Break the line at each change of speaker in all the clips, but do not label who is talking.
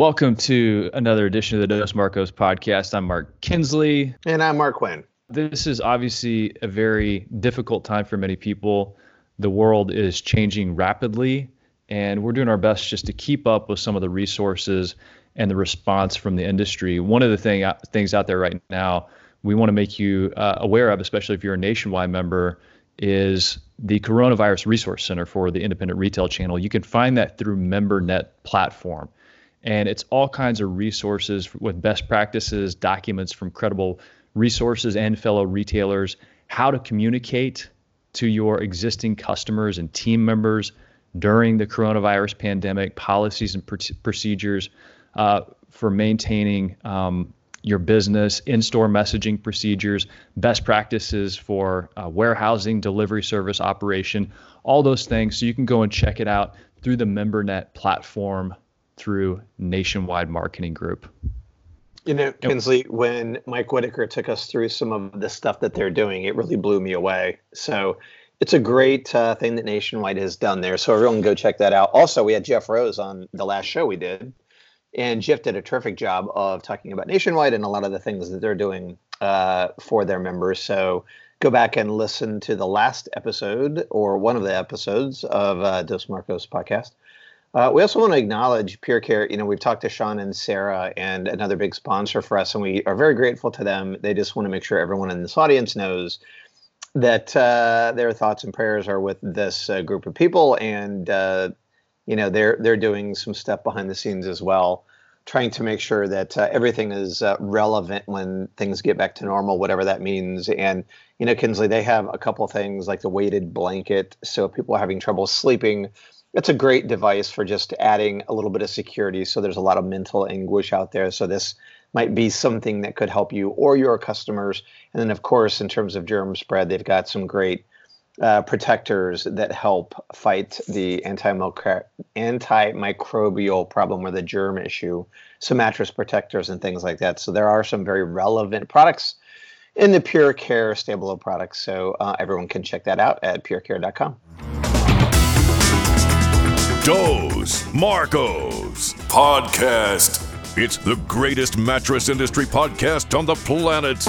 Welcome to another edition of the Dos Marcos podcast. I'm Mark Kinsley.
And I'm Mark Quinn.
This is obviously a very difficult time for many people. The world is changing rapidly, and we're doing our best just to keep up with some of the resources and the response from the industry. One of the thing, things out there right now we want to make you uh, aware of, especially if you're a nationwide member, is the Coronavirus Resource Center for the Independent Retail Channel. You can find that through MemberNet platform and it's all kinds of resources with best practices, documents from credible resources and fellow retailers, how to communicate to your existing customers and team members during the coronavirus pandemic, policies and pr- procedures uh, for maintaining um, your business, in store messaging procedures, best practices for uh, warehousing, delivery service operation, all those things. So you can go and check it out through the MemberNet platform through Nationwide Marketing Group.
You know, Kinsley, when Mike Whitaker took us through some of the stuff that they're doing, it really blew me away. So it's a great uh, thing that Nationwide has done there. So everyone go check that out. Also, we had Jeff Rose on the last show we did, and Jeff did a terrific job of talking about Nationwide and a lot of the things that they're doing uh, for their members. So go back and listen to the last episode or one of the episodes of uh, Dos Marcos podcast. Uh, we also want to acknowledge PureCare. You know, we've talked to Sean and Sarah, and another big sponsor for us, and we are very grateful to them. They just want to make sure everyone in this audience knows that uh, their thoughts and prayers are with this uh, group of people, and uh, you know, they're they're doing some stuff behind the scenes as well, trying to make sure that uh, everything is uh, relevant when things get back to normal, whatever that means. And you know, Kinsley, they have a couple things like the weighted blanket, so people are having trouble sleeping it's a great device for just adding a little bit of security. So there's a lot of mental anguish out there. So this might be something that could help you or your customers. And then, of course, in terms of germ spread, they've got some great uh, protectors that help fight the antimicrobial problem or the germ issue. So mattress protectors and things like that. So there are some very relevant products in the Pure Care stable of products. So uh, everyone can check that out at purecare.com.
Dos Marcos Podcast. It's the greatest mattress industry podcast on the planet.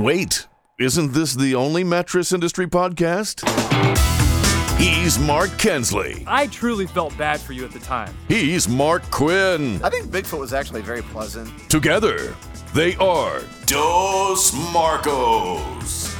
Wait, isn't this the only mattress industry podcast? He's Mark Kinsley.
I truly felt bad for you at the time.
He's Mark Quinn.
I think Bigfoot was actually very pleasant.
Together, they are Dos Marcos.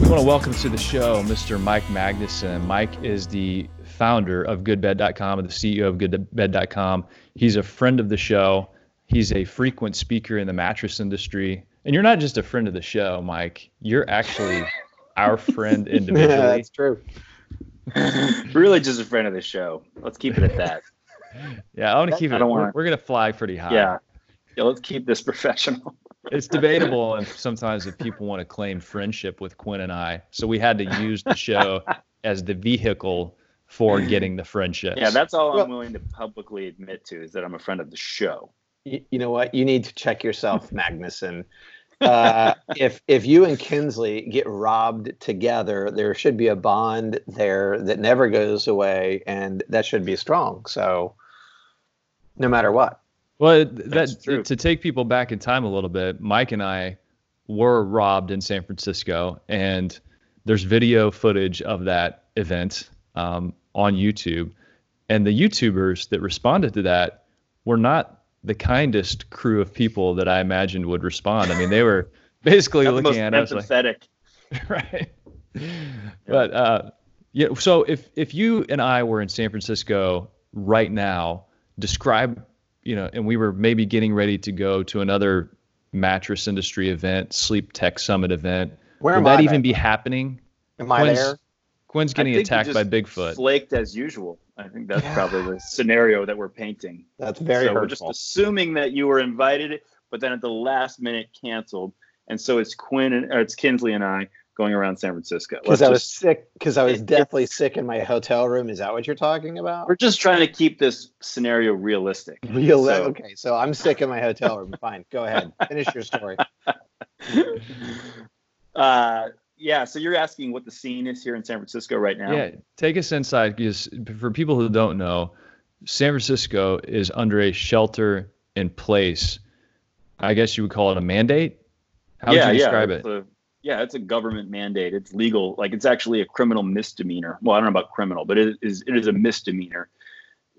We want to welcome to the show Mr. Mike Magnuson. Mike is the founder of goodbed.com and the CEO of goodbed.com. He's a friend of the show. He's a frequent speaker in the mattress industry. And you're not just a friend of the show, Mike. You're actually our friend individually.
Yeah, that's true.
really just a friend of the show. Let's keep it at that.
Yeah, I want to keep it. Wanna, we're, we're going to fly pretty high.
Yeah. Yeah, let's keep this professional
it's debatable and sometimes if people want to claim friendship with Quinn and I. So we had to use the show as the vehicle for getting the friendship.
Yeah, that's all I'm willing to publicly admit to is that I'm a friend of the show.
You, you know what? You need to check yourself, Magnuson. Uh, if if you and Kinsley get robbed together, there should be a bond there that never goes away, and that should be strong. So, no matter what.
Well, that to take people back in time a little bit, Mike and I were robbed in San Francisco, and there's video footage of that event um, on YouTube. And the YouTubers that responded to that were not the kindest crew of people that I imagined would respond. I mean, they were basically looking at us
like,
right. But uh, yeah, so if if you and I were in San Francisco right now, describe you know, and we were maybe getting ready to go to another mattress industry event, sleep tech summit event. Where Would that I even be happening?
Am Quinn's, I there?
Quinn's getting attacked by Bigfoot.
Flaked as usual. I think that's yeah. probably the scenario that we're painting.
That's very
so
hurtful.
We're just assuming that you were invited, but then at the last minute canceled. And so it's Quinn and or it's Kinsley and I going around San Francisco.
Because I was sick. Because I was it, deathly sick in my hotel room. Is that what you're talking about?
We're just trying to keep this scenario realistic.
Real. So. Okay, so I'm sick in my hotel room. Fine, go ahead. Finish your story.
uh, yeah. So you're asking what the scene is here in San Francisco right now?
Yeah. Take us inside because for people who don't know, San Francisco is under a shelter in place. I guess you would call it a mandate. How
yeah,
would you describe
yeah,
it?
Yeah, it's a government mandate. It's legal. Like it's actually a criminal misdemeanor. Well, I don't know about criminal, but it is it is a misdemeanor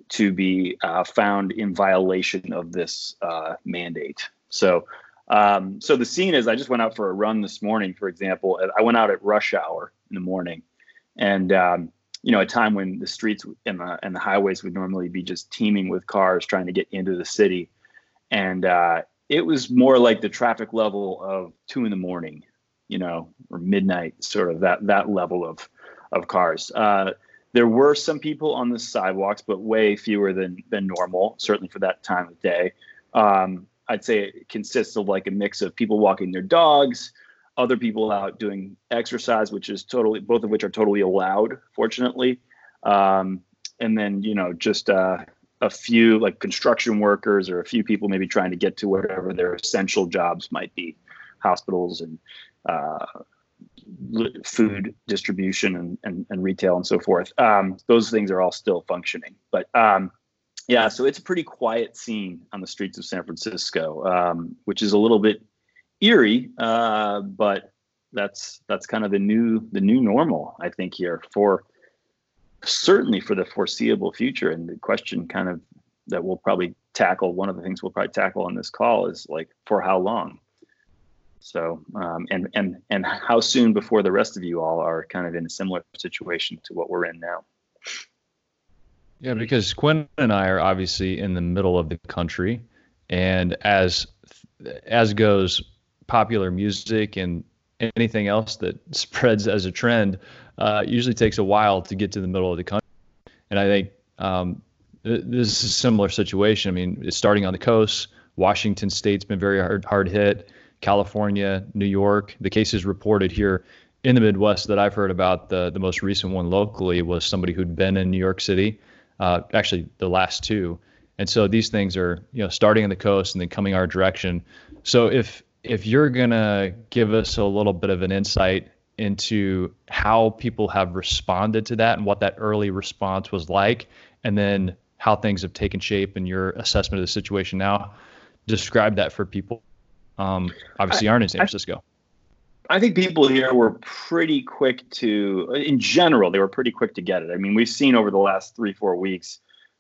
to be uh, found in violation of this uh, mandate. So, um, so the scene is I just went out for a run this morning. For example, I went out at rush hour in the morning, and um, you know, a time when the streets and the and the highways would normally be just teeming with cars trying to get into the city, and uh, it was more like the traffic level of two in the morning, you know, or midnight, sort of that that level of of cars. Uh, there were some people on the sidewalks, but way fewer than than normal, certainly for that time of day. Um, I'd say it consists of like a mix of people walking their dogs, other people out doing exercise, which is totally both of which are totally allowed, fortunately. Um, and then you know just uh, a few like construction workers or a few people maybe trying to get to whatever their essential jobs might be, hospitals and uh, food distribution and, and, and, retail and so forth. Um, those things are all still functioning, but um, yeah, so it's a pretty quiet scene on the streets of San Francisco, um, which is a little bit eerie, uh, but that's that's kind of the new the new normal, I think, here for certainly for the foreseeable future. And the question, kind of, that we'll probably tackle. One of the things we'll probably tackle on this call is like, for how long? So, um, and and and how soon before the rest of you all are kind of in a similar situation to what we're in now?
Yeah, because Quinn and I are obviously in the middle of the country, and as as goes popular music and anything else that spreads as a trend, uh, usually takes a while to get to the middle of the country. And I think um, th- this is a similar situation. I mean, it's starting on the coast. Washington State's been very hard hard hit. California, New York. The cases reported here in the Midwest that I've heard about, the the most recent one locally was somebody who'd been in New York City. Uh, actually, the last two. And so these things are, you know, starting on the coast and then coming our direction. So if if you're gonna give us a little bit of an insight into how people have responded to that and what that early response was like, and then how things have taken shape in your assessment of the situation now, describe that for people. Um, obviously, aren't in San Francisco.
I think people here were pretty quick to, in general, they were pretty quick to get it. I mean, we've seen over the last three, four weeks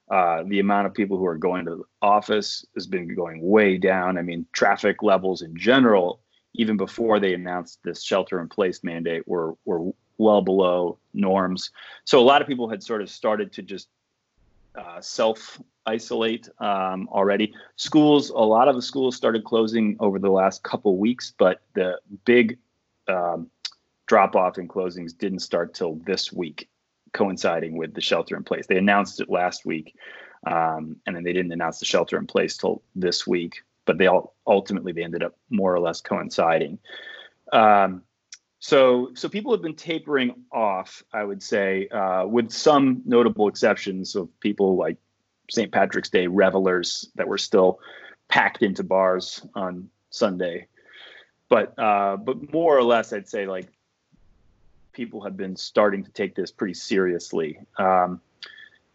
uh, the amount of people who are going to the office has been going way down. I mean, traffic levels in general, even before they announced this shelter in place mandate, were were well below norms. So a lot of people had sort of started to just uh, self isolate um, already. Schools, a lot of the schools started closing over the last couple weeks, but the big um, drop off in closings didn't start till this week coinciding with the shelter in place. They announced it last week, um, and then they didn't announce the shelter in place till this week. But they all ultimately they ended up more or less coinciding. Um, so so people have been tapering off, I would say, uh, with some notable exceptions of people like St. Patrick's Day revelers that were still packed into bars on Sunday. But uh, but more or less, I'd say like people have been starting to take this pretty seriously. Um,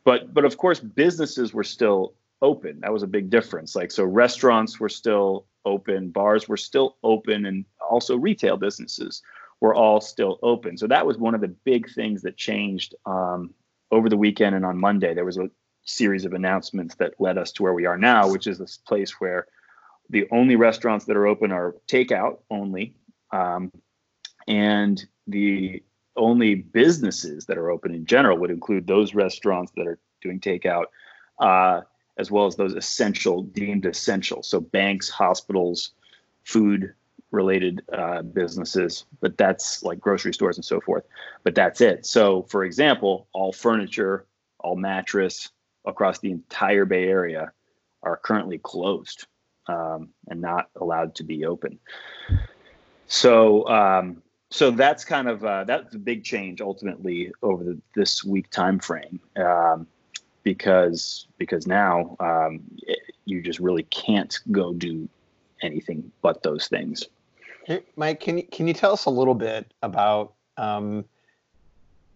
but but of course, businesses were still open. That was a big difference. Like so, restaurants were still open, bars were still open, and also retail businesses were all still open. So that was one of the big things that changed um, over the weekend and on Monday. There was a series of announcements that led us to where we are now, which is this place where the only restaurants that are open are takeout only. Um, and the only businesses that are open in general would include those restaurants that are doing takeout, uh, as well as those essential, deemed essential. So banks, hospitals, food related uh, businesses, but that's like grocery stores and so forth. But that's it. So, for example, all furniture, all mattress across the entire Bay Area are currently closed um, and not allowed to be open. So, um, so that's kind of uh, that's a big change ultimately over the, this week time frame um, because because now um, it, you just really can't go do anything but those things.
Mike, can you can you tell us a little bit about um,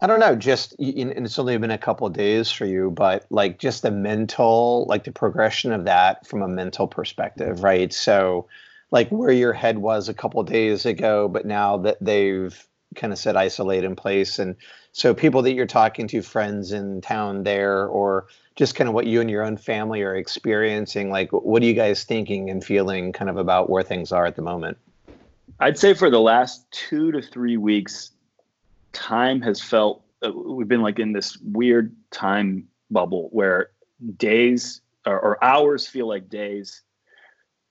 I don't know, just and it's only been a couple days for you, but like just the mental, like the progression of that from a mental perspective, right? So, like where your head was a couple days ago, but now that they've kind of said isolate in place, and so people that you're talking to, friends in town there, or just kind of what you and your own family are experiencing, like what are you guys thinking and feeling kind of about where things are at the moment?
I'd say for the last two to three weeks, time has felt uh, we've been like in this weird time bubble where days or, or hours feel like days,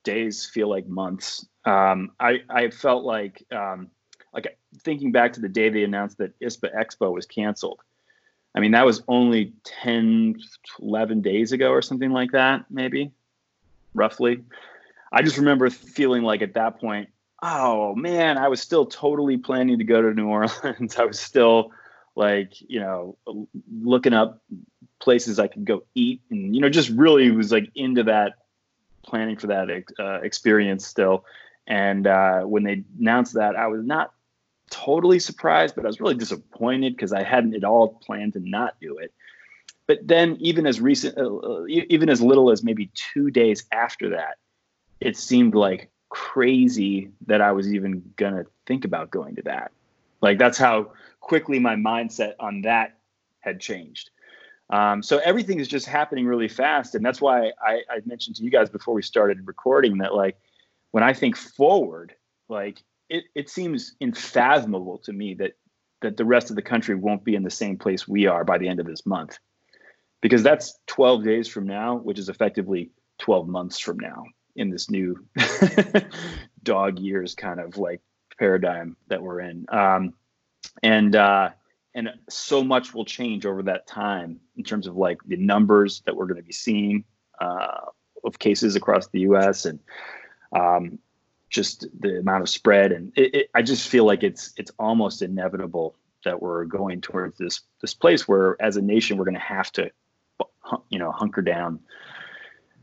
days feel like months. Um, I I felt like um, like thinking back to the day they announced that ISPA Expo was canceled. I mean, that was only 10, 11 days ago or something like that, maybe, roughly. I just remember feeling like at that point, oh man, I was still totally planning to go to New Orleans. I was still like, you know, looking up places I could go eat and, you know, just really was like into that planning for that uh, experience still. And uh, when they announced that, I was not totally surprised, but I was really disappointed because I hadn't at all planned to not do it. But then, even as recent, uh, uh even as little as maybe two days after that, it seemed like crazy that I was even gonna think about going to that. Like that's how quickly my mindset on that had changed. Um, so everything is just happening really fast, and that's why I, I mentioned to you guys before we started recording that like when I think forward, like it, it seems unfathomable to me that that the rest of the country won't be in the same place we are by the end of this month because that's 12 days from now which is effectively 12 months from now in this new dog years kind of like paradigm that we're in. Um, and uh, and so much will change over that time in terms of like the numbers that we're going to be seeing uh, of cases across the U.S. and um, just the amount of spread. And it, it, I just feel like it's it's almost inevitable that we're going towards this this place where, as a nation, we're going to have to, you know, hunker down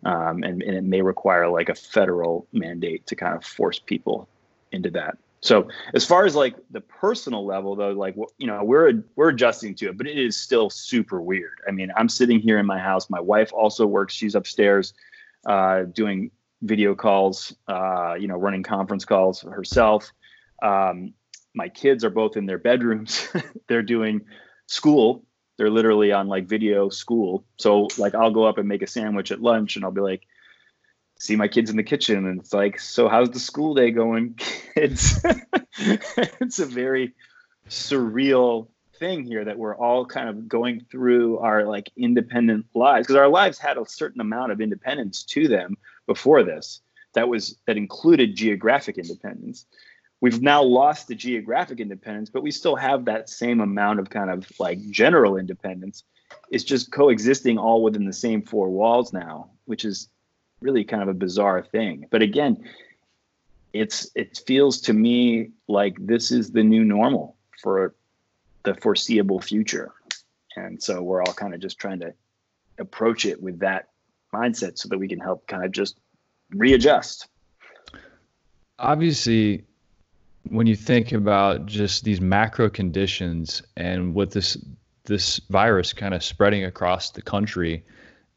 um, and, and it may require like a federal mandate to kind of force people into that. So as far as like the personal level though, like you know, we're we're adjusting to it, but it is still super weird. I mean, I'm sitting here in my house. My wife also works. She's upstairs uh, doing video calls, uh, you know, running conference calls herself. Um, my kids are both in their bedrooms. They're doing school they're literally on like video school. So like I'll go up and make a sandwich at lunch and I'll be like, see my kids in the kitchen and it's like, so how's the school day going, kids? it's a very surreal thing here that we're all kind of going through our like independent lives because our lives had a certain amount of independence to them before this that was that included geographic independence we've now lost the geographic independence, but we still have that same amount of kind of like general independence. It's just coexisting all within the same four walls now, which is really kind of a bizarre thing. But again, it's it feels to me like this is the new normal for the foreseeable future. And so we're all kind of just trying to approach it with that mindset so that we can help kind of just readjust.
Obviously, when you think about just these macro conditions and with this this virus kind of spreading across the country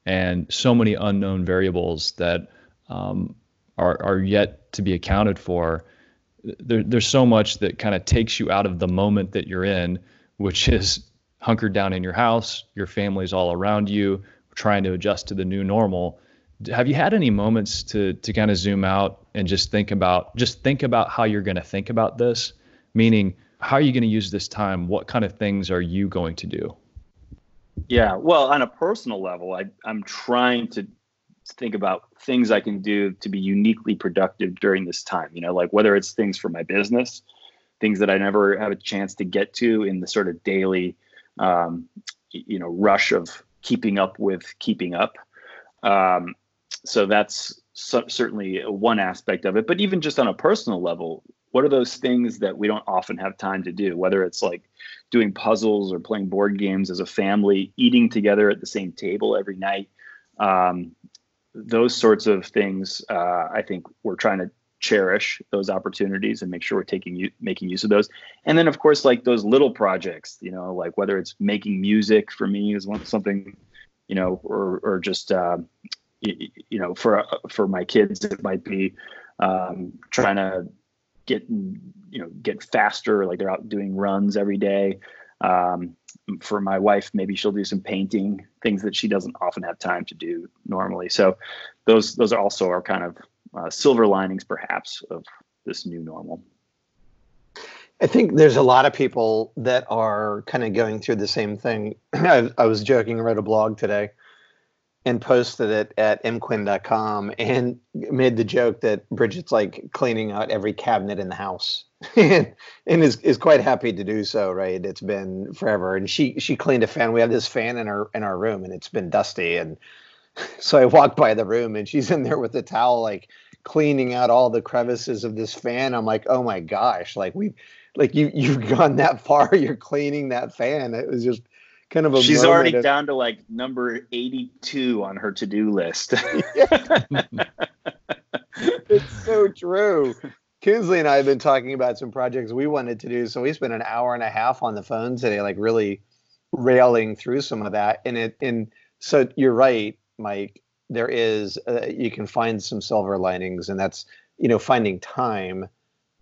and so many unknown variables that um, are, are yet to be accounted for there, there's so much that kind of takes you out of the moment that you're in which is hunkered down in your house your family's all around you trying to adjust to the new normal have you had any moments to to kind of zoom out and just think about just think about how you're going to think about this? Meaning how are you going to use this time? What kind of things are you going to do?
Yeah well on a personal level I, i'm trying to think about things i can do to be uniquely productive during this time you know like whether it's things for my business things that i never have a chance to get to in the sort of daily um, you know rush of keeping up with keeping up. Um, so that's so, certainly one aspect of it. But even just on a personal level, what are those things that we don't often have time to do? Whether it's like doing puzzles or playing board games as a family, eating together at the same table every night. Um, those sorts of things, uh, I think we're trying to cherish those opportunities and make sure we're taking making use of those. And then of course like those little projects, you know, like whether it's making music for me is one something, you know, or or just uh, you, know for for my kids it might be um, trying to get you know get faster like they're out doing runs every day. Um, for my wife maybe she'll do some painting things that she doesn't often have time to do normally. So those those are also our kind of uh, silver linings perhaps of this new normal.
I think there's a lot of people that are kind of going through the same thing. I, I was joking, I wrote a blog today and posted it at mquinn.com and made the joke that Bridget's like cleaning out every cabinet in the house and, and is, is quite happy to do so, right? It's been forever. And she she cleaned a fan. We have this fan in our in our room and it's been dusty. And so I walked by the room and she's in there with a towel like cleaning out all the crevices of this fan. I'm like, oh my gosh, like we like you you've gone that far, you're cleaning that fan. It was just kind of a
she's already of, down to like number 82 on her to-do list.
It's so true. Kinsley and i have been talking about some projects we wanted to do so we spent an hour and a half on the phone today like really railing through some of that and it and so you're right mike. There is uh, you can find some silver linings and that's you know finding time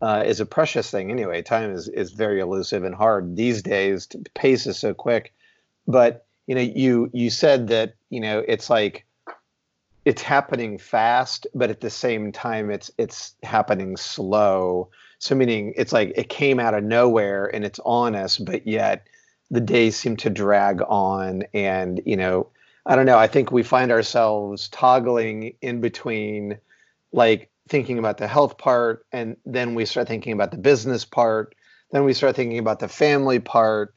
uh, is a precious thing. Anyway time is is very elusive and hard these days. Pace is so quick but you know you you said that you know it's like it's happening fast but at the same time it's it's happening slow. So meaning it's like it came out of nowhere and it's on us but yet the days seem to drag on. And you know i don't know i think we find ourselves toggling in between like thinking about the health part and then we start thinking about the business part then we start thinking about the family part.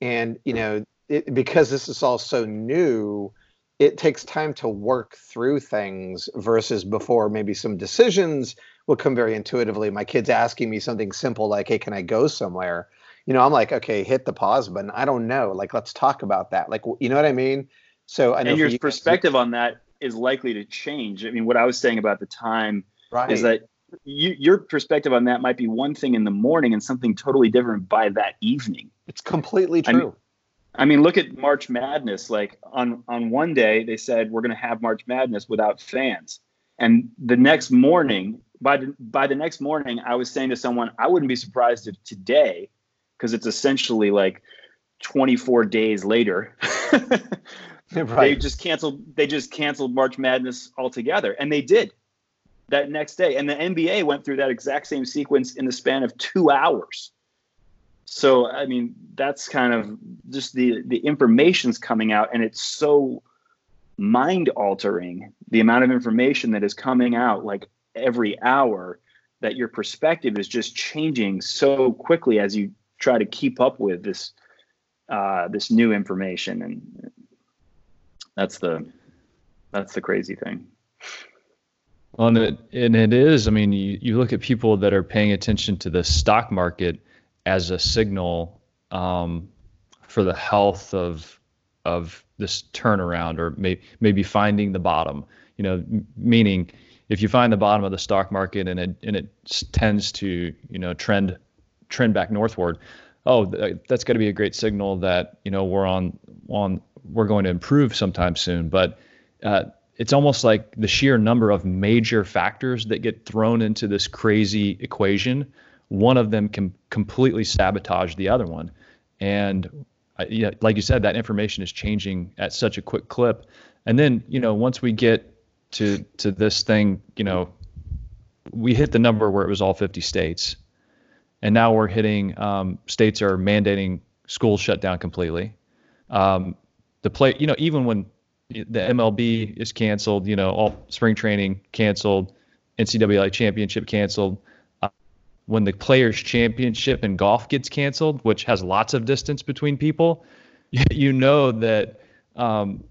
And you know it, because this is all so new, it takes time to work through things versus before maybe some decisions will come very intuitively. My kid's asking me something simple like, "Hey, can I go somewhere?" You know, I'm like, "Okay, hit the pause button." I don't know. Like, let's talk about that. Like, you know what I mean? So, I know
and your you perspective on that is likely to change. I mean, what I was saying about the time right. is that you, your perspective on that might be one thing in the morning and something totally different by that evening.
It's completely true. I mean,
I mean, look at March Madness. Like on on one day, they said we're going to have March Madness without fans, and the next morning, by the, by the next morning, I was saying to someone, I wouldn't be surprised if today, because it's essentially like 24 days later, right. they just canceled. They just canceled March Madness altogether, and they did that next day. And the NBA went through that exact same sequence in the span of two hours so i mean that's kind of just the the information's coming out and it's so mind altering the amount of information that is coming out like every hour that your perspective is just changing so quickly as you try to keep up with this uh, this new information and that's the that's the crazy thing.
Well, and it, and it is i mean you, you look at people that are paying attention to the stock market as a signal um, for the health of of this turnaround, or may, maybe finding the bottom. You know, m- meaning if you find the bottom of the stock market and it and it tends to you know trend trend back northward, oh, th- that's got to be a great signal that you know we're on on we're going to improve sometime soon. But uh, it's almost like the sheer number of major factors that get thrown into this crazy equation one of them can completely sabotage the other one. And uh, yeah, like you said, that information is changing at such a quick clip. And then, you know, once we get to to this thing, you know, we hit the number where it was all 50 states, and now we're hitting um, states are mandating schools shut down completely. Um, the play, you know, even when the MLB is canceled, you know, all spring training canceled, NCAA championship canceled when the players championship in golf gets canceled which has lots of distance between people you know that um,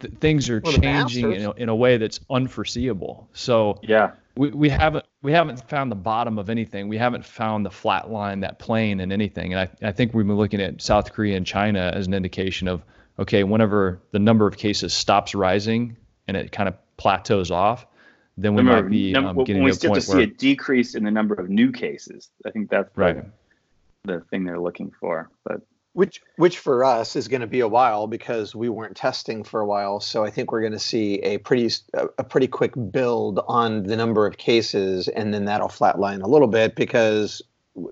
th- things are well, changing in a, in a way that's unforeseeable. So
yeah.
we, we haven't we haven't found the bottom of anything. We haven't found the flat line that plane in anything. And I, I think we've been looking at south korea and china as an indication of okay whenever the number of cases stops rising and it kind of plateaus off then we might be um,
getting
when we
start to see a decrease in the number of new cases. I think that's
right.
The, the thing they're looking for. But
which which for us is going to be a while because we weren't testing for a while. So I think we're going to see a pretty a pretty quick build on the number of cases, and then that'll flatline a little bit because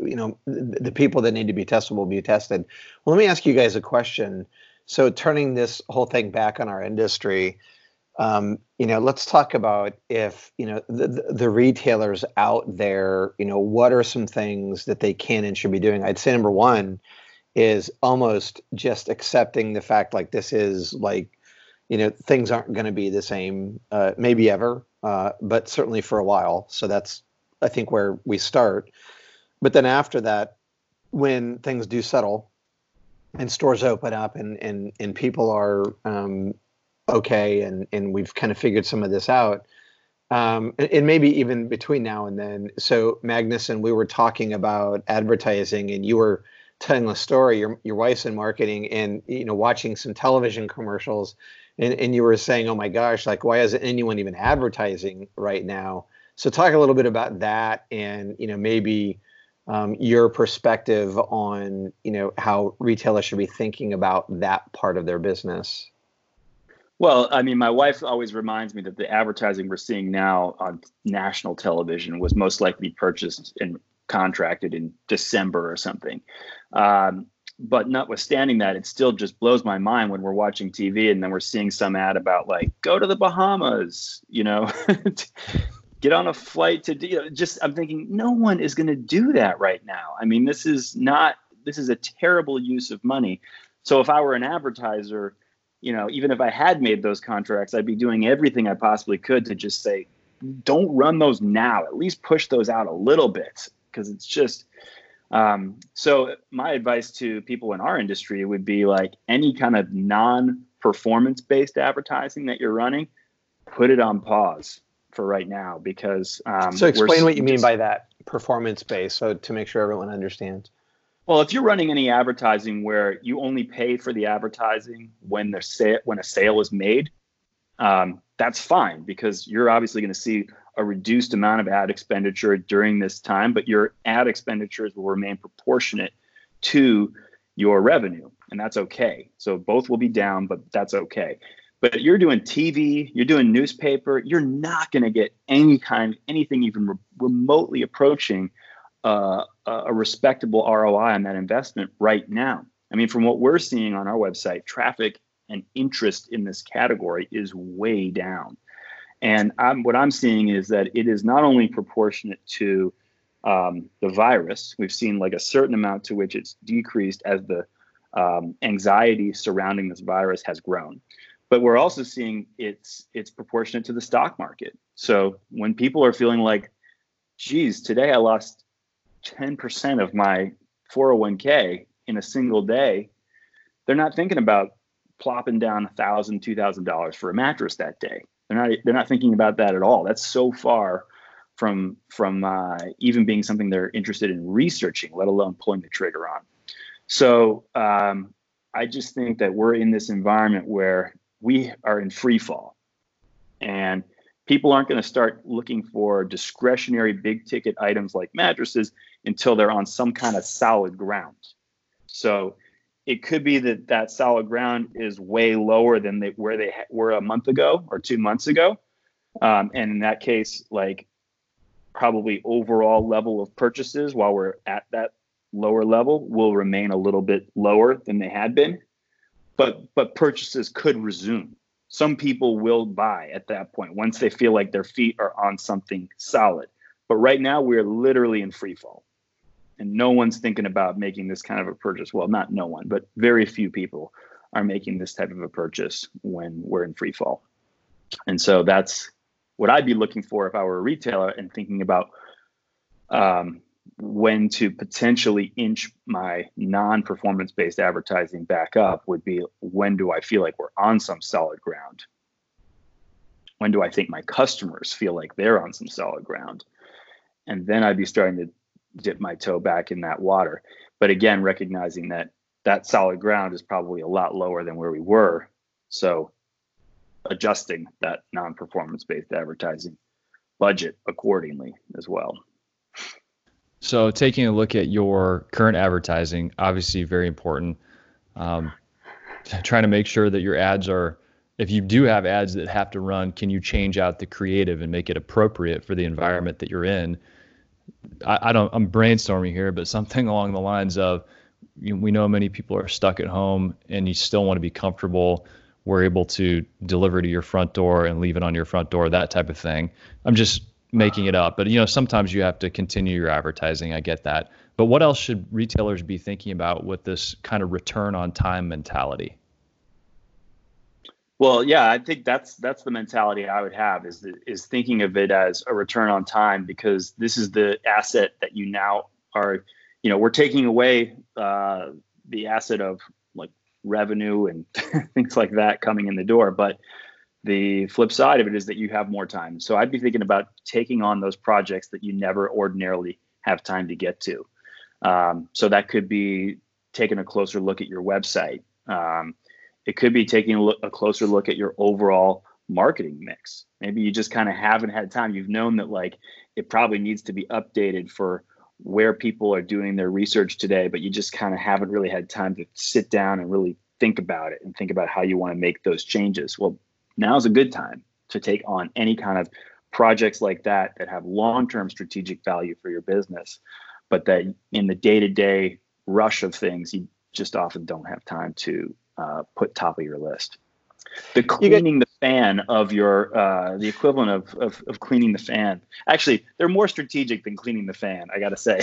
you know the, the people that need to be tested will be tested. Well, let me ask you guys a question. So turning this whole thing back on our industry, um, you know, let's talk about if you know the, the retailers out there. You know, what are some things that they can and should be doing? I'd say number one is almost just accepting the fact like this is like you know things aren't going to be the same uh, maybe ever uh, but certainly for a while so that's i think where we start but then after that when things do settle and stores open up and and and people are um, okay and and we've kind of figured some of this out um, and, and, maybe even between now and then. So Magnuson we were talking about advertising and you were telling a story your your wife's in marketing and you know watching some television commercials and, and you were saying oh my gosh like why isn't anyone even advertising right now? So talk a little bit about that and you know maybe um, your perspective on you know how retailers should be thinking about that part of their business
well, I mean, my wife always reminds me that the advertising we're seeing now on national television was most likely purchased and contracted in December or something. Um, but notwithstanding that, it still just blows my mind when we're watching TV and then we're seeing some ad about like go to the Bahamas, you know, get on a flight to know, just. I'm thinking no one is going to do that right now. I mean, this is not. This is a terrible use of money. So if I were an advertiser, you know, even if I had made those contracts, I'd be doing everything I possibly could to just say, don't run those now. At least push those out a little bit because it's just um, so my advice to people in our industry would be like any kind of non-performance based advertising that you're running put it on pause for right now because um,
so explain what you mean by that performance based so to make sure everyone understands
well if you're running any advertising where you only pay for the advertising when the sa- when a sale is made um, that's fine because you're obviously going to see a reduced amount of ad expenditure during this time, but your ad expenditures will remain proportionate to your revenue, and that's okay. So both will be down, but that's okay. But you're doing TV, you're doing newspaper, you're not going to get any kind, anything even re- remotely approaching uh, a respectable ROI on that investment right now. I mean, from what we're seeing on our website, traffic and interest in this category is way down. And I'm, what I'm seeing is that it is not only proportionate to um, the virus, we've seen like a certain amount to which it's decreased as the um, anxiety surrounding this virus has grown. But we're also seeing it's it's proportionate to the stock market. So when people are feeling like, geez, today I lost 10% of my 401k in a single day, they're not thinking about plopping down a thousand, two thousand dollars for a mattress that day. They're not they're not thinking about that at all. That's so far from from uh, even being something they're interested in researching, let alone pulling the trigger on. So um, I just think that we're in this environment where we are in free fall, and people aren't going to start looking for discretionary big ticket items like mattresses until they're on some kind of solid ground. So it could be that that solid ground is way lower than they where they were a month ago or two months ago. Um, and in that case like probably overall level of purchases while we're at that lower level will remain a little bit lower than they had been. But but purchases could resume some people will buy at that point once they feel like their feet are on something solid but right now we're literally in free fall and no one's thinking about making this kind of a purchase. Well, not no one, but very few people are making this type of a purchase when we're in free fall. And so that's what I'd be looking for if I were a retailer and thinking about um, when to potentially inch my non-performance based advertising back up would be when do I feel like we're on some solid ground? When do I think my customers feel like they're on some solid ground? And then I'd be starting to dip my toe back in that water. But again, recognizing that that solid ground is probably a lot lower than where we were. So adjusting that non-performance based advertising budget accordingly as well.
So, taking a look at your current advertising, obviously very important. Um, trying to make sure that your ads are, if you do have ads that have to run, can you change out the creative and make it appropriate for the environment that you're in? I, I don't, I'm brainstorming here, but something along the lines of, you we know many people are stuck at home and you still want to be comfortable. We're able to deliver to your front door and leave it on your front door, that type of thing. I'm just making it up, but you know, sometimes you have to continue your advertising. I get that. But what else should retailers be thinking about with this kind of return on time mentality?
Well, yeah, I think that's that's the mentality I would have is is thinking of it as a return on time because this is the asset that you now are, you know, we're taking away uh, the asset of like revenue and things like that coming in the door, but the flip side of it is that you have more time. So I'd be thinking about taking on those projects that you never ordinarily have time to get to. Um, so that could be taking a closer look at your website. Um, it could be taking a, look, a closer look at your overall marketing mix. Maybe you just kind of haven't had time. You've known that like it probably needs to be updated for where people are doing their research today, but you just kind of haven't really had time to sit down and really think about it and think about how you want to make those changes. Well, now's a good time to take on any kind of projects like that that have long-term strategic value for your business, but that in the day-to-day rush of things, you just often don't have time to uh, put top of your list. The cleaning fan of your uh, the equivalent of, of, of cleaning the fan. Actually, they're more strategic than cleaning the fan. I gotta say.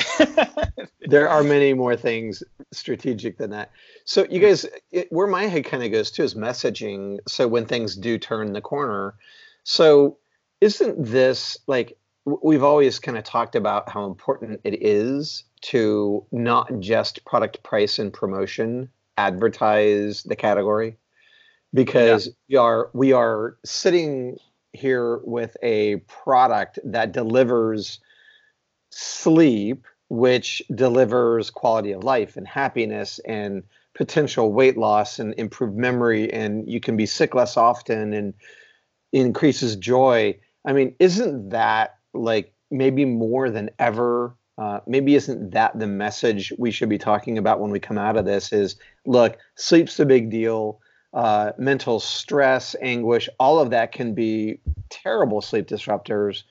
there are many more things strategic than that. So you guys, it, where my head kind of goes to is messaging. So when things do turn the corner, so isn't this like we've always kind of talked about how important it is to not just product price and promotion advertise the category because yeah. we are we are sitting here with a product that delivers sleep which delivers quality of life and happiness and potential weight loss and improved memory and you can be sick less often and increases joy i mean isn't that like maybe more than ever uh, maybe isn't that the message we should be talking about when we come out of this is look sleep's a big deal uh, mental stress anguish all of that can be terrible sleep disruptors.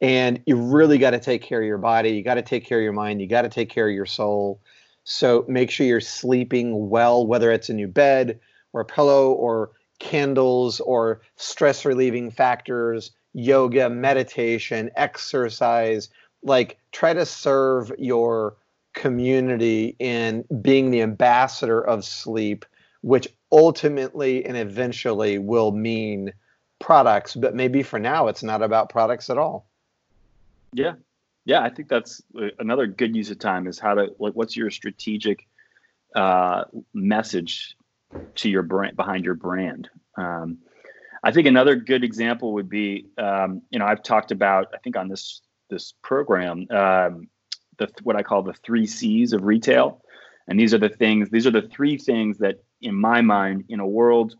And you really got to take care of your body you got to take care of your mind you got to take care of your soul. So make sure you're sleeping well whether it's a new bed or a pillow or candles or stress relieving factors yoga meditation exercise. Like try to serve your community in being the ambassador of sleep which ultimately and eventually will mean products but maybe for now it's not about products at all.
Yeah. Yeah i think that's uh, another good use of time is how to like what's your strategic uh, message to your brand behind your brand? Um, i think another good example would be um, you know i've talked about i think on this this program, um, the what I call the three C's of retail, and these are the things. These are the three things that, in my mind, in a world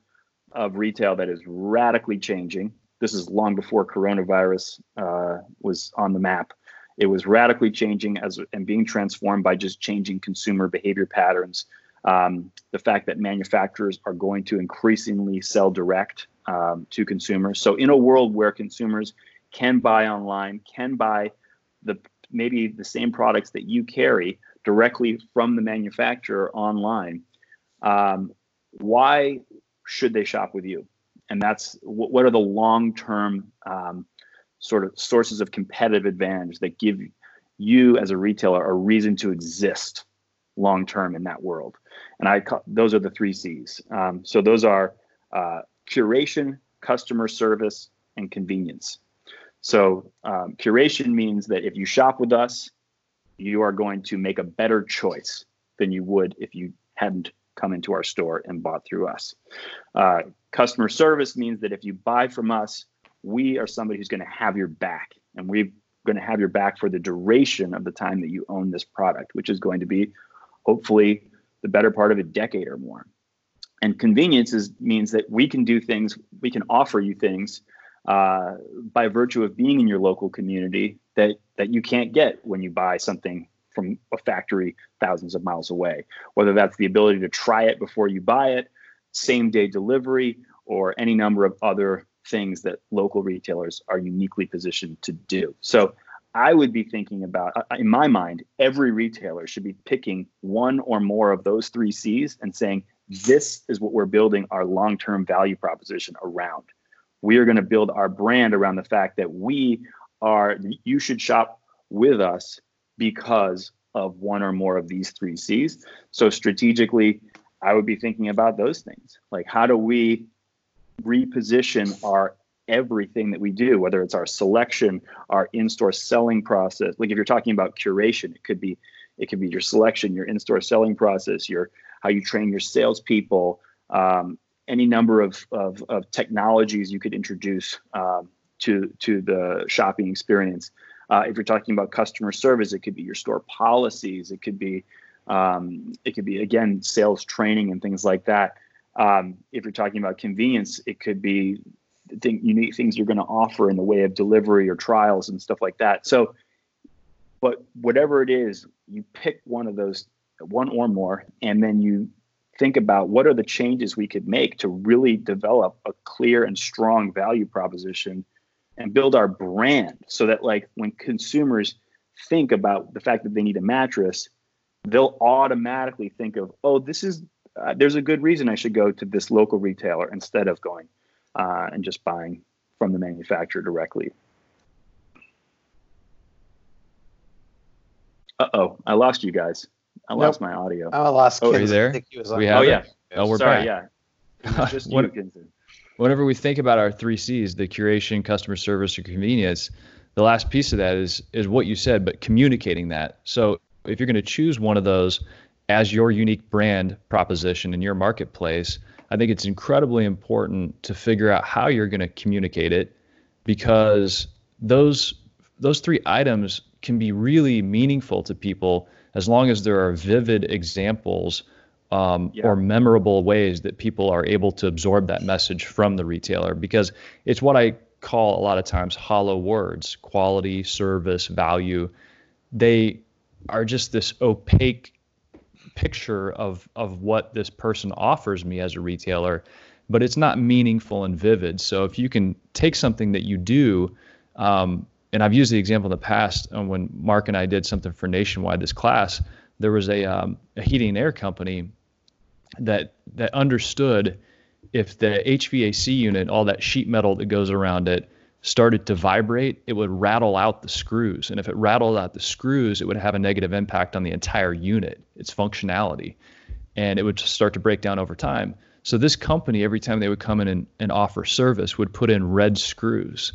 of retail that is radically changing. This is long before coronavirus uh, was on the map. It was radically changing as and being transformed by just changing consumer behavior patterns. Um, the fact that manufacturers are going to increasingly sell direct um, to consumers. So, in a world where consumers can buy online, can buy the maybe the same products that you carry directly from the manufacturer online. Um, why should they shop with you? And that's what are the long-term um, sort of sources of competitive advantage that give you as a retailer a reason to exist long term in that world. And I those are the three C's. Um, so those are uh, curation, customer service, and convenience. So um, curation means that if you shop with us, you are going to make a better choice than you would if you hadn't come into our store and bought through us. Uh, customer service means that if you buy from us, we are somebody who's going to have your back, and we're going to have your back for the duration of the time that you own this product, which is going to be hopefully the better part of a decade or more. And convenience is, means that we can do things, we can offer you things uh, by virtue of being in your local community that that you can't get when you buy something from a factory thousands of miles away. Whether that's the ability to try it before you buy it, same day delivery, or any number of other things that local retailers are uniquely positioned to do. So I would be thinking about, uh, in my mind, every retailer should be picking one or more of those three C's and saying, this is what we're building our long term value proposition around. We are going to build our brand around the fact that we are, you should shop with us because of one or more of these three C's. So strategically, I would be thinking about those things. Like, how do we reposition our everything that we do, whether it's our selection, our in-store selling process. Like if you're talking about curation, it could be it could be your selection, your in-store selling process, your how you train your salespeople, um, any number of, of, of technologies you could introduce um, to to the shopping experience. Uh, if you're talking about customer service, it could be your store policies. It could be um, it could be again sales training and things like that. Um, if you're talking about convenience, it could be unique things you're going to offer in the way of delivery or trials and stuff like that. So, but whatever it is, you pick one of those, one or more, and then you think about what are the changes we could make to really develop a clear and strong value proposition and build our brand so that like when consumers think about the fact that they need a mattress they'll automatically think of oh this is uh, there's a good reason i should go to this local retailer instead of going uh, and just buying from the manufacturer directly. Uh oh, I lost you guys. I nope. lost my audio.
I lost.
Oh, are you there?
We have oh yeah.
Oh, we're
Sorry,
back.
Yeah. Just what, you,
whenever we think about our three C's, the curation, customer service, or convenience, the last piece of that is is what you said, but communicating that. So if you're going to choose one of those as your unique brand proposition in your marketplace, I think it's incredibly important to figure out how you're going to communicate it because those those three items can be really meaningful to people as long as there are vivid examples um, yeah. or memorable ways that people are able to absorb that message from the retailer because it's what I call a lot of times hollow words quality, service, value. They are just this opaque picture of of what this person offers me as a retailer, but it's not meaningful and vivid. So if you can take something that you do, um, and I've used the example in the past uh, when Mark and I did something for Nationwide this class, there was a, um, a heating and air company that that understood if the HVAC unit, all that sheet metal that goes around it, started to vibrate, it would rattle out the screws. And if it rattled out the screws, it would have a negative impact on the entire unit, its functionality, and it would start to break down over time. So this company, every time they would come in and, and offer service, would put in red screws.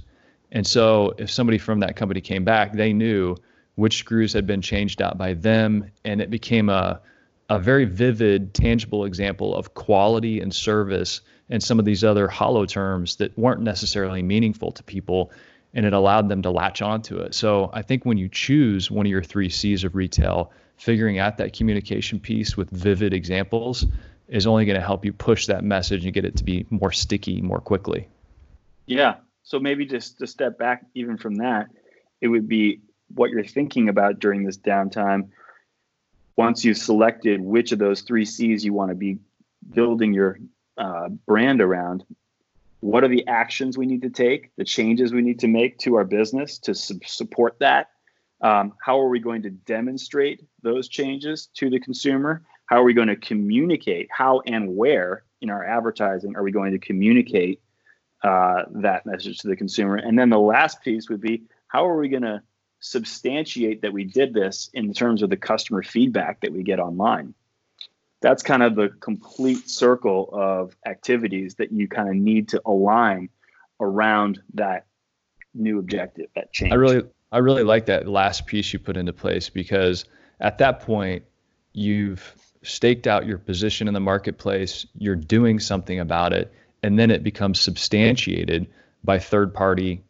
And so if somebody from that company came back, they knew which screws had been changed out by them, and it became a a very vivid, tangible example of quality and service and some of these other hollow terms that weren't necessarily meaningful to people and it allowed them to latch onto it. So I think when you choose one of your three C's of retail, figuring out that communication piece with vivid examples is only going to help you push that message and get it to be more sticky more quickly.
Yeah. So maybe just to step back even from that, it would be what you're thinking about during this downtime. Once you've selected which of those three C's you want to be building your uh, brand around what are the actions we need to take, the changes we need to make to our business to su- support that. Um, how are we going to demonstrate those changes to the consumer? How are we going to communicate? How and where in our advertising are we going to communicate uh, that message to the consumer? And then the last piece would be how are we going to substantiate that we did this in terms of the customer feedback that we get online? that's kind of the complete circle of activities that you kind of need to align around that new objective, that change.
I really, I really like that last piece you put into place because at that point, you've staked out your position in the marketplace, you're doing something about it, and then it becomes substantiated by third party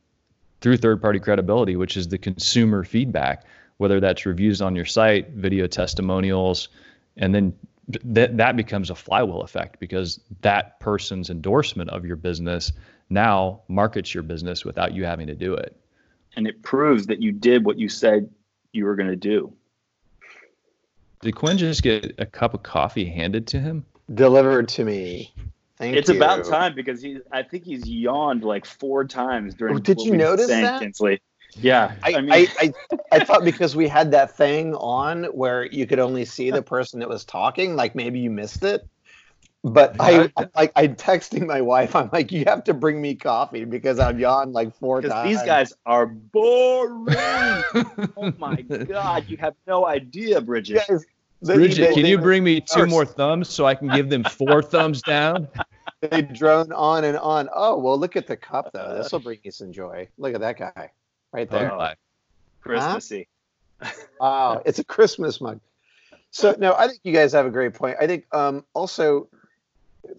through third party credibility, which is the consumer feedback, whether that's reviews on your site, video testimonials, and then that that becomes a flywheel effect because that person's endorsement of your business now markets your business without you having to do it.
And it proves that you did what you said you were going to do.
Did Quinn just get a cup of coffee handed to him?
Delivered to me. Thank
it's
you.
about time because he I think he's yawned like four times during
Oh, did you notice that?
Kinsley. Yeah.
I, I,
mean
I, I, I thought because we had that thing on where you could only see the person that was talking, like maybe you missed it. But I, I like I texting my wife. I'm like, you have to bring me coffee because I've yawned like four times.
these guys are boring. oh my god, you have no idea, Bridget.
Guys,
Bridget,
they-
can
they-
you bring me two
first.
more thumbs so I can give them four thumbs down?
They drone on and on. Oh well, look at the cup though. This will bring you some joy. Look at that guy, right there.
Oh, my.
Christmassy.
Wow, it's a Christmas mug. So no, I think you guys have a great point. I think um, also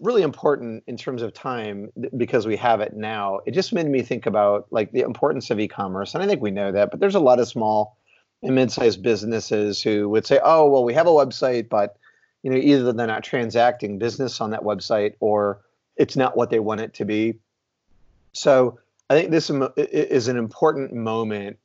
really important in terms of time because we have it now. It just made me think about like the importance of e-commerce, and I think we know that, but there's a lot of small and mid-sized businesses who would say, "Oh, well, we have a website, but you know, either they're not transacting business on that website or it's not what they want it to be." So I think this is an important moment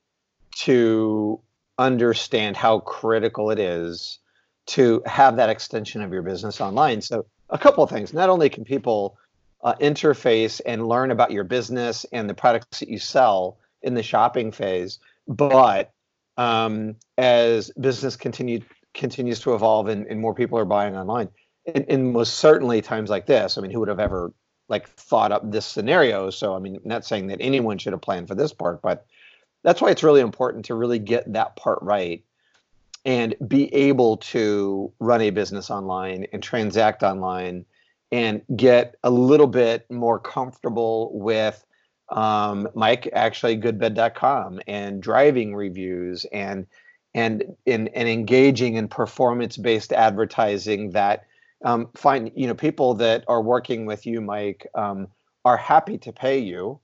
to understand how critical it is to have that extension of your business online. So, a couple of things. Not only can people uh, interface and learn about your business and the products that you sell in the shopping phase, but um, as business continue, continues to evolve and, and more people are buying online, and, and most certainly times like this, I mean, who would have ever like thought up this scenario? So, I mean, not saying that anyone should have planned for this part, but that's why it's really important to really get that part right and be able to run a business online and transact online and get a little bit more comfortable with um, Mike actually goodbed.com and driving reviews and and and, and engaging in performance based advertising that um, find you know people that are working with you Mike um, are happy to pay you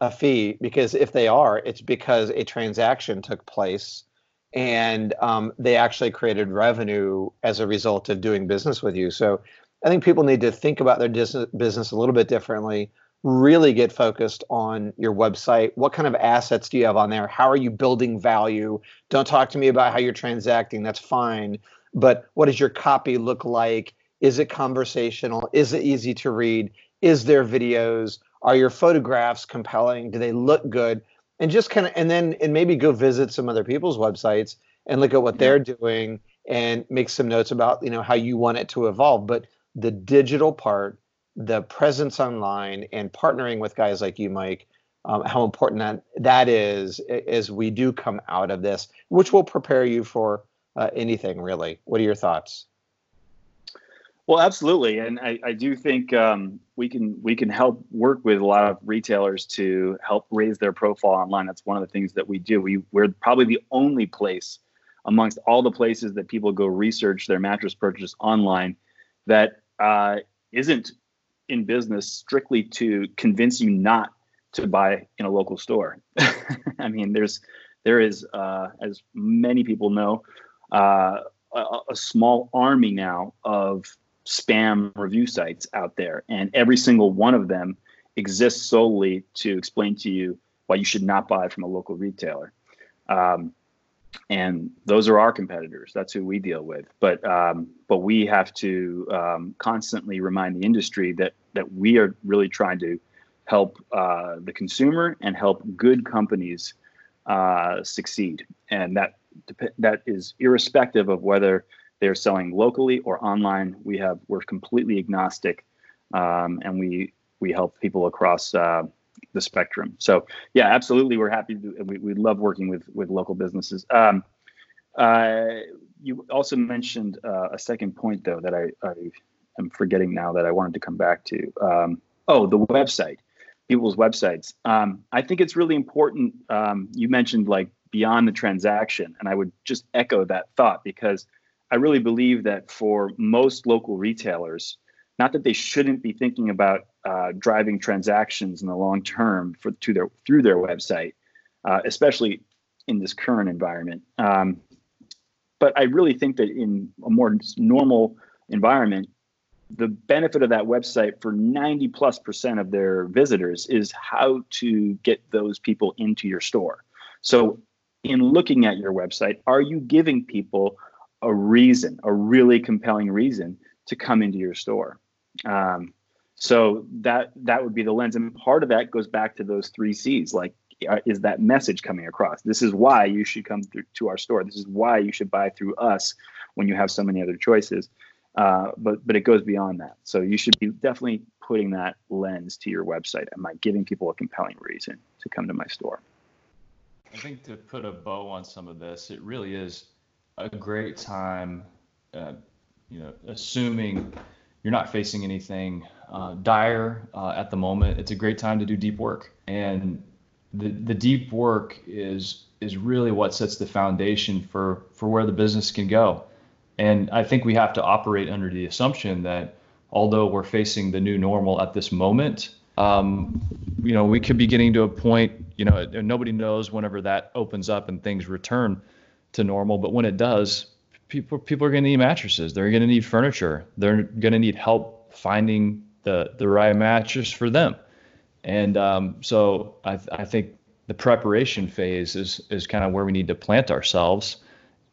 a fee because if they are it's because a transaction took place and um, they actually created revenue as a result of doing business with you. So I think people need to think about their business a little bit differently. Really get focused on your website. What kind of assets do you have on there? How are you building value? Don't talk to me about how you're transacting. That's fine. But what does your copy look like? Is it conversational? Is it easy to read? Is there videos? Are your photographs compelling? Do they look good? and just kind of and then and maybe go visit some other people's websites and look at what they're doing and make some notes about you know how you want it to evolve but the digital part the presence online and partnering with guys like you mike um, how important that that is as we do come out of this which will prepare you for uh, anything really what are your thoughts
Well, absolutely, and I, I do think um, we can we can help work with a lot of retailers to help raise their profile online. That's one of the things that we do. We we're probably the only place amongst all the places that people go research their mattress purchase online that uh, isn't in business strictly to convince you not to buy in a local store. I mean, there's there is, uh, as many people know, uh, a, a small army now of spam review sites out there, and every single one of them exists solely to explain to you why you should not buy from a local retailer. Um, and those are our competitors. That's who we deal with. But um, but we have to um, constantly remind the industry that that we are really trying to help uh, the consumer and help good companies uh, succeed, and that that is irrespective of whether they're selling locally or online. We have we're completely agnostic, um, and we we help people across uh, the spectrum. So yeah, absolutely, we're happy. To, we we love working with with local businesses. Um, uh, you also mentioned uh, a second point though that I, I am forgetting now that I wanted to come back to. Um, oh, the website, people's websites. Um, I think it's really important. Um, you mentioned like beyond the transaction, and I would just echo that thought because I really believe that for most local retailers, not that they shouldn't be thinking about uh, driving transactions in the long term for to their through their website, uh, especially in this current environment. Um, but I really think that in a more normal environment, the benefit of that website for 90 plus percent of their visitors is how to get those people into your store. So, in looking at your website, are you giving people a reason, a really compelling reason to come into your store? Um, so that that would be the lens, and part of that goes back to those three C's. Like, uh, is that message coming across? This is why you should come through to our store. This is why you should buy through us when you have so many other choices. Uh, but but it goes beyond that. So you should be definitely putting that lens to your website. Am I giving people a compelling reason to come to my store?
I think to put a bow on some of this, it really is a great time. Uh, you know, assuming you're not facing anything uh, dire uh, at the moment, it's a great time to do deep work. And the the deep work is is really what sets the foundation for for where the business can go. And I think we have to operate under the assumption that although we're facing the new normal at this moment, um, you know, we could be getting to a point, you know, nobody knows whenever that opens up and things return to normal. But when it does, people people are going to need mattresses. They're going to need furniture. They're going to need help finding the the right mattress for them. And um, so I, I think the preparation phase is is kind of where we need to plant ourselves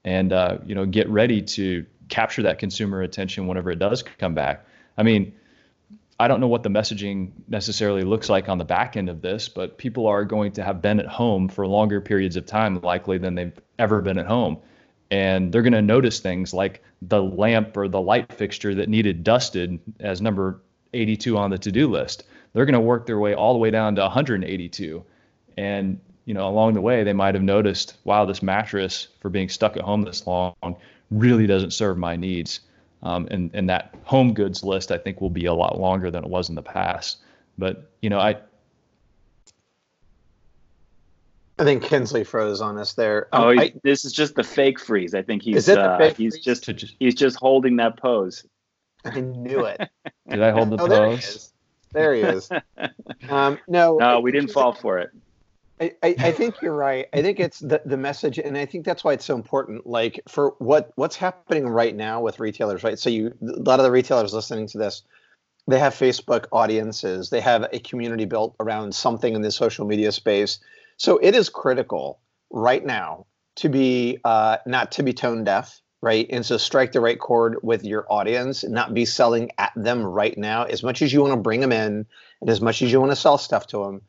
and uh, you know get ready to capture that consumer attention whenever it does come back. I mean, I don't know what the messaging necessarily looks like on the back end of this, but people are going to have been at home for longer periods of time, likely than they've ever been at home. And they're going to notice things like the lamp or the light fixture that needed dusted as number 82 on the to do list. They're going to work their way all the way down to 182. And you know, along the way, they might have noticed, wow, this mattress for being stuck at home this long really doesn't serve my needs. Um, and, and that home goods list, I think, will be a lot longer than it was in the past. But, you know, I,
I think Kinsley froze on us there.
Um, oh, I, this is just the fake freeze. I think he's uh, he's freeze? just he's just holding that pose.
I knew it.
Did I hold the oh,
pose? There he is. There he is. um, no,
no, we didn't fall for it.
I, I, think you're right. I think it's the, the message, and I think that's why it's so important. Like for what what's happening right now with retailers, right? So you a lot of the retailers listening to this, they have Facebook audiences, they have a community built around something in the social media space. So it is critical right now to be uh, not to be tone deaf, right? And so strike the right chord with your audience, not be selling at them right now. As much as you want to bring them in, and as much as you want to sell stuff to them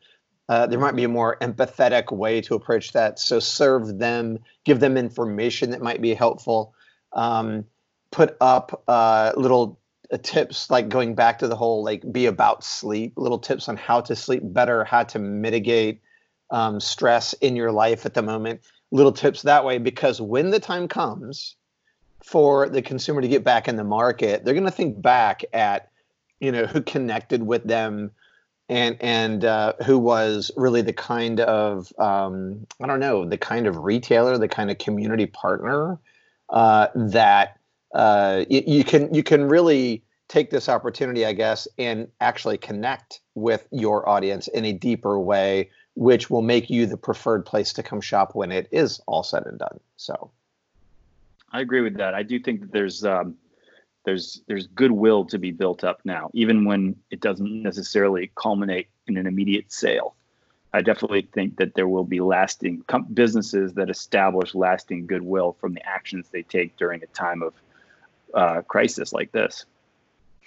uh, there might be a more empathetic way to approach that. So serve them, give them information that might be helpful. Um, put up uh, little uh, tips, like going back to the whole like be about sleep. Little tips on how to sleep better, how to mitigate um, stress in your life at the moment. Little tips that way, because when the time comes for the consumer to get back in the market, they're going to think back at you know who connected with them and and uh, who was really the kind of um, I don't know the kind of retailer, the kind of community partner uh, that uh, you, you can you can really take this opportunity, I guess, and actually connect with your audience in a deeper way, which will make you the preferred place to come shop when it is all said and done. So,
I agree with that. I do think that there's um, there's there's goodwill to be built up now, even when it doesn't necessarily culminate in an immediate sale. I definitely think that there will be lasting com- businesses that establish lasting goodwill from the actions they take during a time of uh, crisis like this.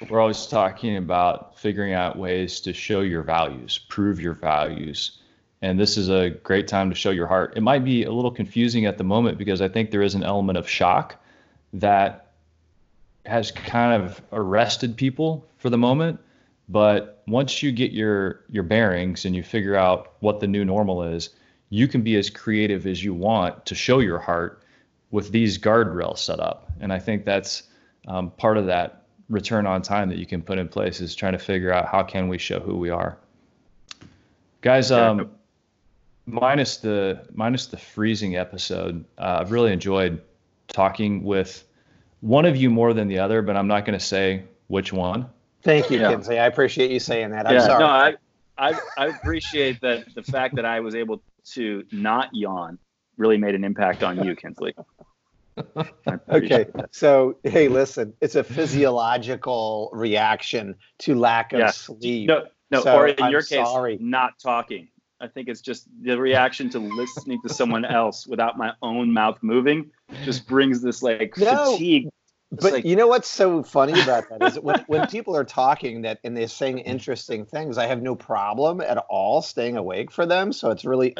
We're always talking about figuring out ways to show your values, prove your values. And this is a great time to show your heart. It might be a little confusing at the moment because I think there is an element of shock that has kind of arrested people for the moment. But once you get your your bearings and you figure out what the new normal is, you can be as creative as you want to show your heart with these guardrails set up. And I think that's um, part of that return on time that you can put in place is trying to figure out how can we show who we are. Guys, um, minus the minus the freezing episode, uh, I've really enjoyed talking with one of you more than the other, but I'm not going to say which one.
Thank you, yeah. Kinsley. I appreciate you saying that. I'm yeah, sorry.
No, I, I, I appreciate that the fact that I was able to not yawn really made an impact on you, Kinsley.
okay, so hey, listen, it's a physiological reaction to lack of
Yeah.
sleep.
No, no,
So,
or in
I'm
your case,
sorry.
not talking. I think it's just the reaction to listening to someone else without my own mouth moving just brings this like
No,
fatigue. It's
But
like-
you know what's so funny about that is when, when people are talking that and they're saying interesting things, I have no problem at all staying awake for them. So it's really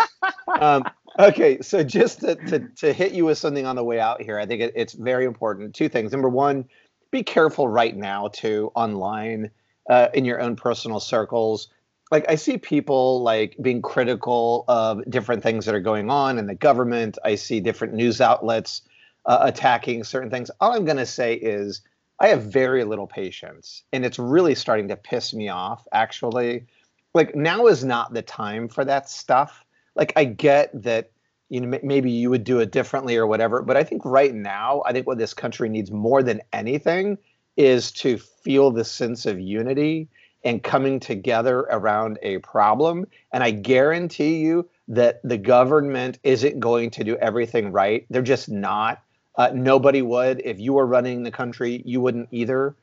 um, okay, so just to, to, to hit you with something on the way out here, I think it, it's very important. Two things. Number one, be careful right now to online uh, in your own personal circles. Like I see people like being critical of different things that are going on in the government. I see different news outlets uh, attacking certain things. All I'm going to say is I have very little patience, and it's really starting to piss me off. Actually, like now is not the time for that stuff. Like I get that you know maybe you would do it differently or whatever, but I think right now I think what this country needs more than anything is to feel the sense of unity and coming together around a problem. And I guarantee you that the government isn't going to do everything right. They're just not. Uh, nobody would. If you were running the country, you wouldn't either.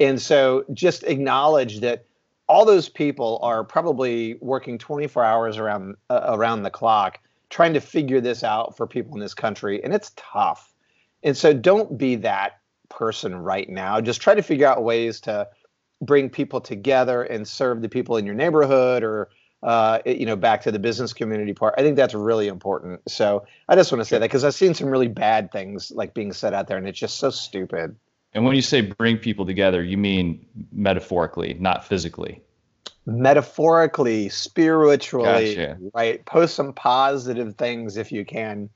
And so just acknowledge that all those people are probably working 24 hours around uh, around the clock trying to figure this out for people in this country and it's tough. And so don't be that person right now. Just try to figure out ways to bring people together and serve the people in your neighborhood or uh, you know back to the business community part. I think that's really important. So I just want to say that because I've seen some really bad things like being said out there, and it's just so stupid.
And when you say bring people together, you mean metaphorically, not physically.
Metaphorically, spiritually,
Gotcha.
right? Post some positive things if you can.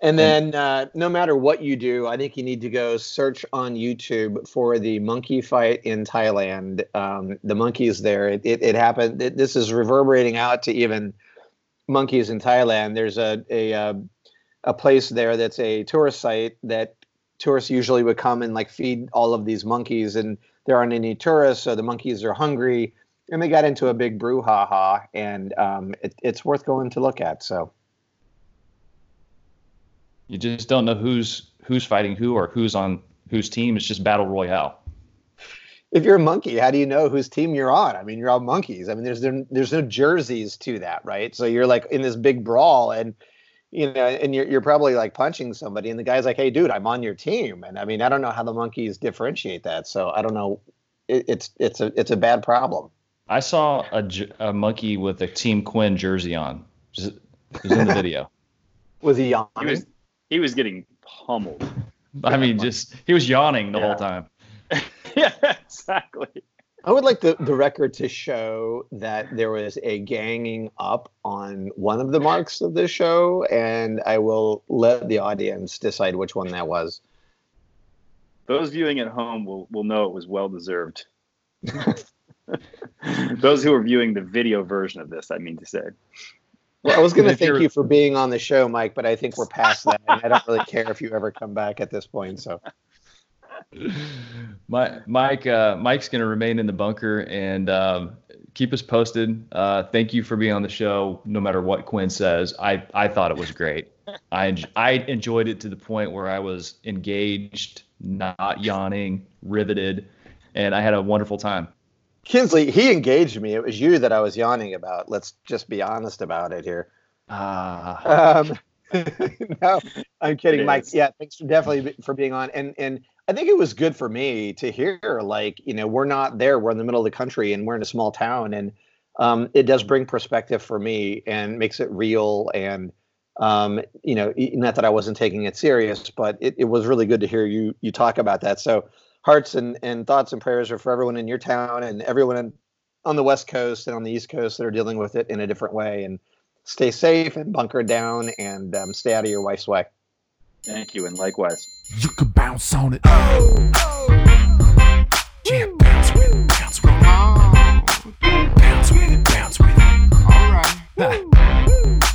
And then, uh, no matter what you do, I think you need to go search on YouTube for the monkey fight in Thailand. Um, the monkeys there, it, it, it happened. It, this is reverberating out to even monkeys in Thailand. There's a a uh, a place there that's a tourist site that tourists usually would come and like feed all of these monkeys, and there aren't any tourists, so the monkeys are hungry, and they got into a big brouhaha, and um, it, it's worth going to look at. So.
You just don't know who's who's fighting who or who's on whose team. It's just battle royale.
if you're a monkey, how do you know whose team you're on? I mean, you're all monkeys. I mean, there's no, there's no jerseys to that, right? So you're like in this big brawl, and you know, and you're you're probably like punching somebody, and the guy's like, "Hey, dude, I'm on your team." And I mean, I don't know how the monkeys differentiate that. So I don't know. It, it's it's a it's a bad problem.
I saw a, a monkey with a Team Quinn jersey on. It was in the video.
Was he yawning?
he was he was getting pummeled.
I mean, just he was yawning the
Yeah.
whole time.
yeah, exactly.
I would like the, the record to show that there was a ganging up on one of the marks of this show, and I will let the audience decide which one that was.
Those viewing at home will will know it was well deserved. Those who are viewing the video version of this, I mean to say.
Well, I was going to thank
you're-
for being on the show, Mike, but I think we're past that. And I don't really care if you ever come back at this point. So,
My, Mike, uh, Mike's going to remain in the bunker and um, keep us posted. Uh, thank you for being on the show. No matter what Quinn says, I, I thought it was great. I, enj- I enjoyed it to the point where I was engaged, not yawning, riveted, and I had a wonderful time.
Kinsley, he engaged me. It was you that I was yawning about. Let's just be honest about it here.
Ah,
Um, no, I'm kidding, Mike. Yeah, thanks for definitely for being on. And and I think it was good for me to hear like you know we're not there. We're in the middle of the country and we're in a small town, and um, it does bring perspective for me and makes it real. And um, you know, not that I wasn't taking it serious, but it, it was really good to hear you you talk about that. So hearts and, and thoughts and prayers are for everyone in your town and everyone in, on the West Coast and on the East Coast that are dealing with it in a different way. And stay safe and bunker down and um, stay out of your wife's way.
Thank you, and likewise.
You can bounce on it. Yeah, bounce with it, bounce with it. Bounce with it, bounce with it. All right.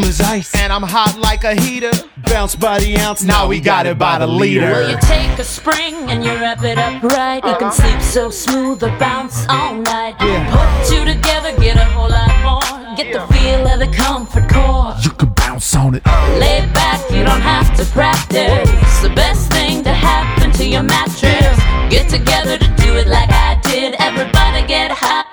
as ice.
And I'm hot like a heater.
Bounce by the ounce, now we got it by the liter.
Well, you take a spring and you wrap it up right. You can uh-huh. sleep so smooth or bounce all night. Put two together, get a whole lot more. Get the feel of the comfort core.
You can bounce on it.
Lay back, you don't have to practice. It's The best thing to happen to your mattress. Get together to do it like I did. Everybody get hybrid.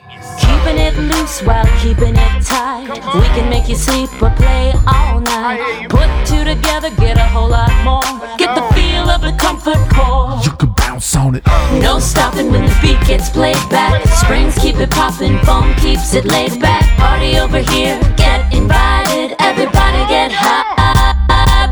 Keeping it loose while keeping it tight. We can make you sleep or play all night. Put two together, get a whole lot more. Get the feel of the comfort core.
You can bounce on it.
No stopping when the beat gets played back. Springs keep it popping, foam keeps it laid back. Party over here, get invited. Everybody get hybrid.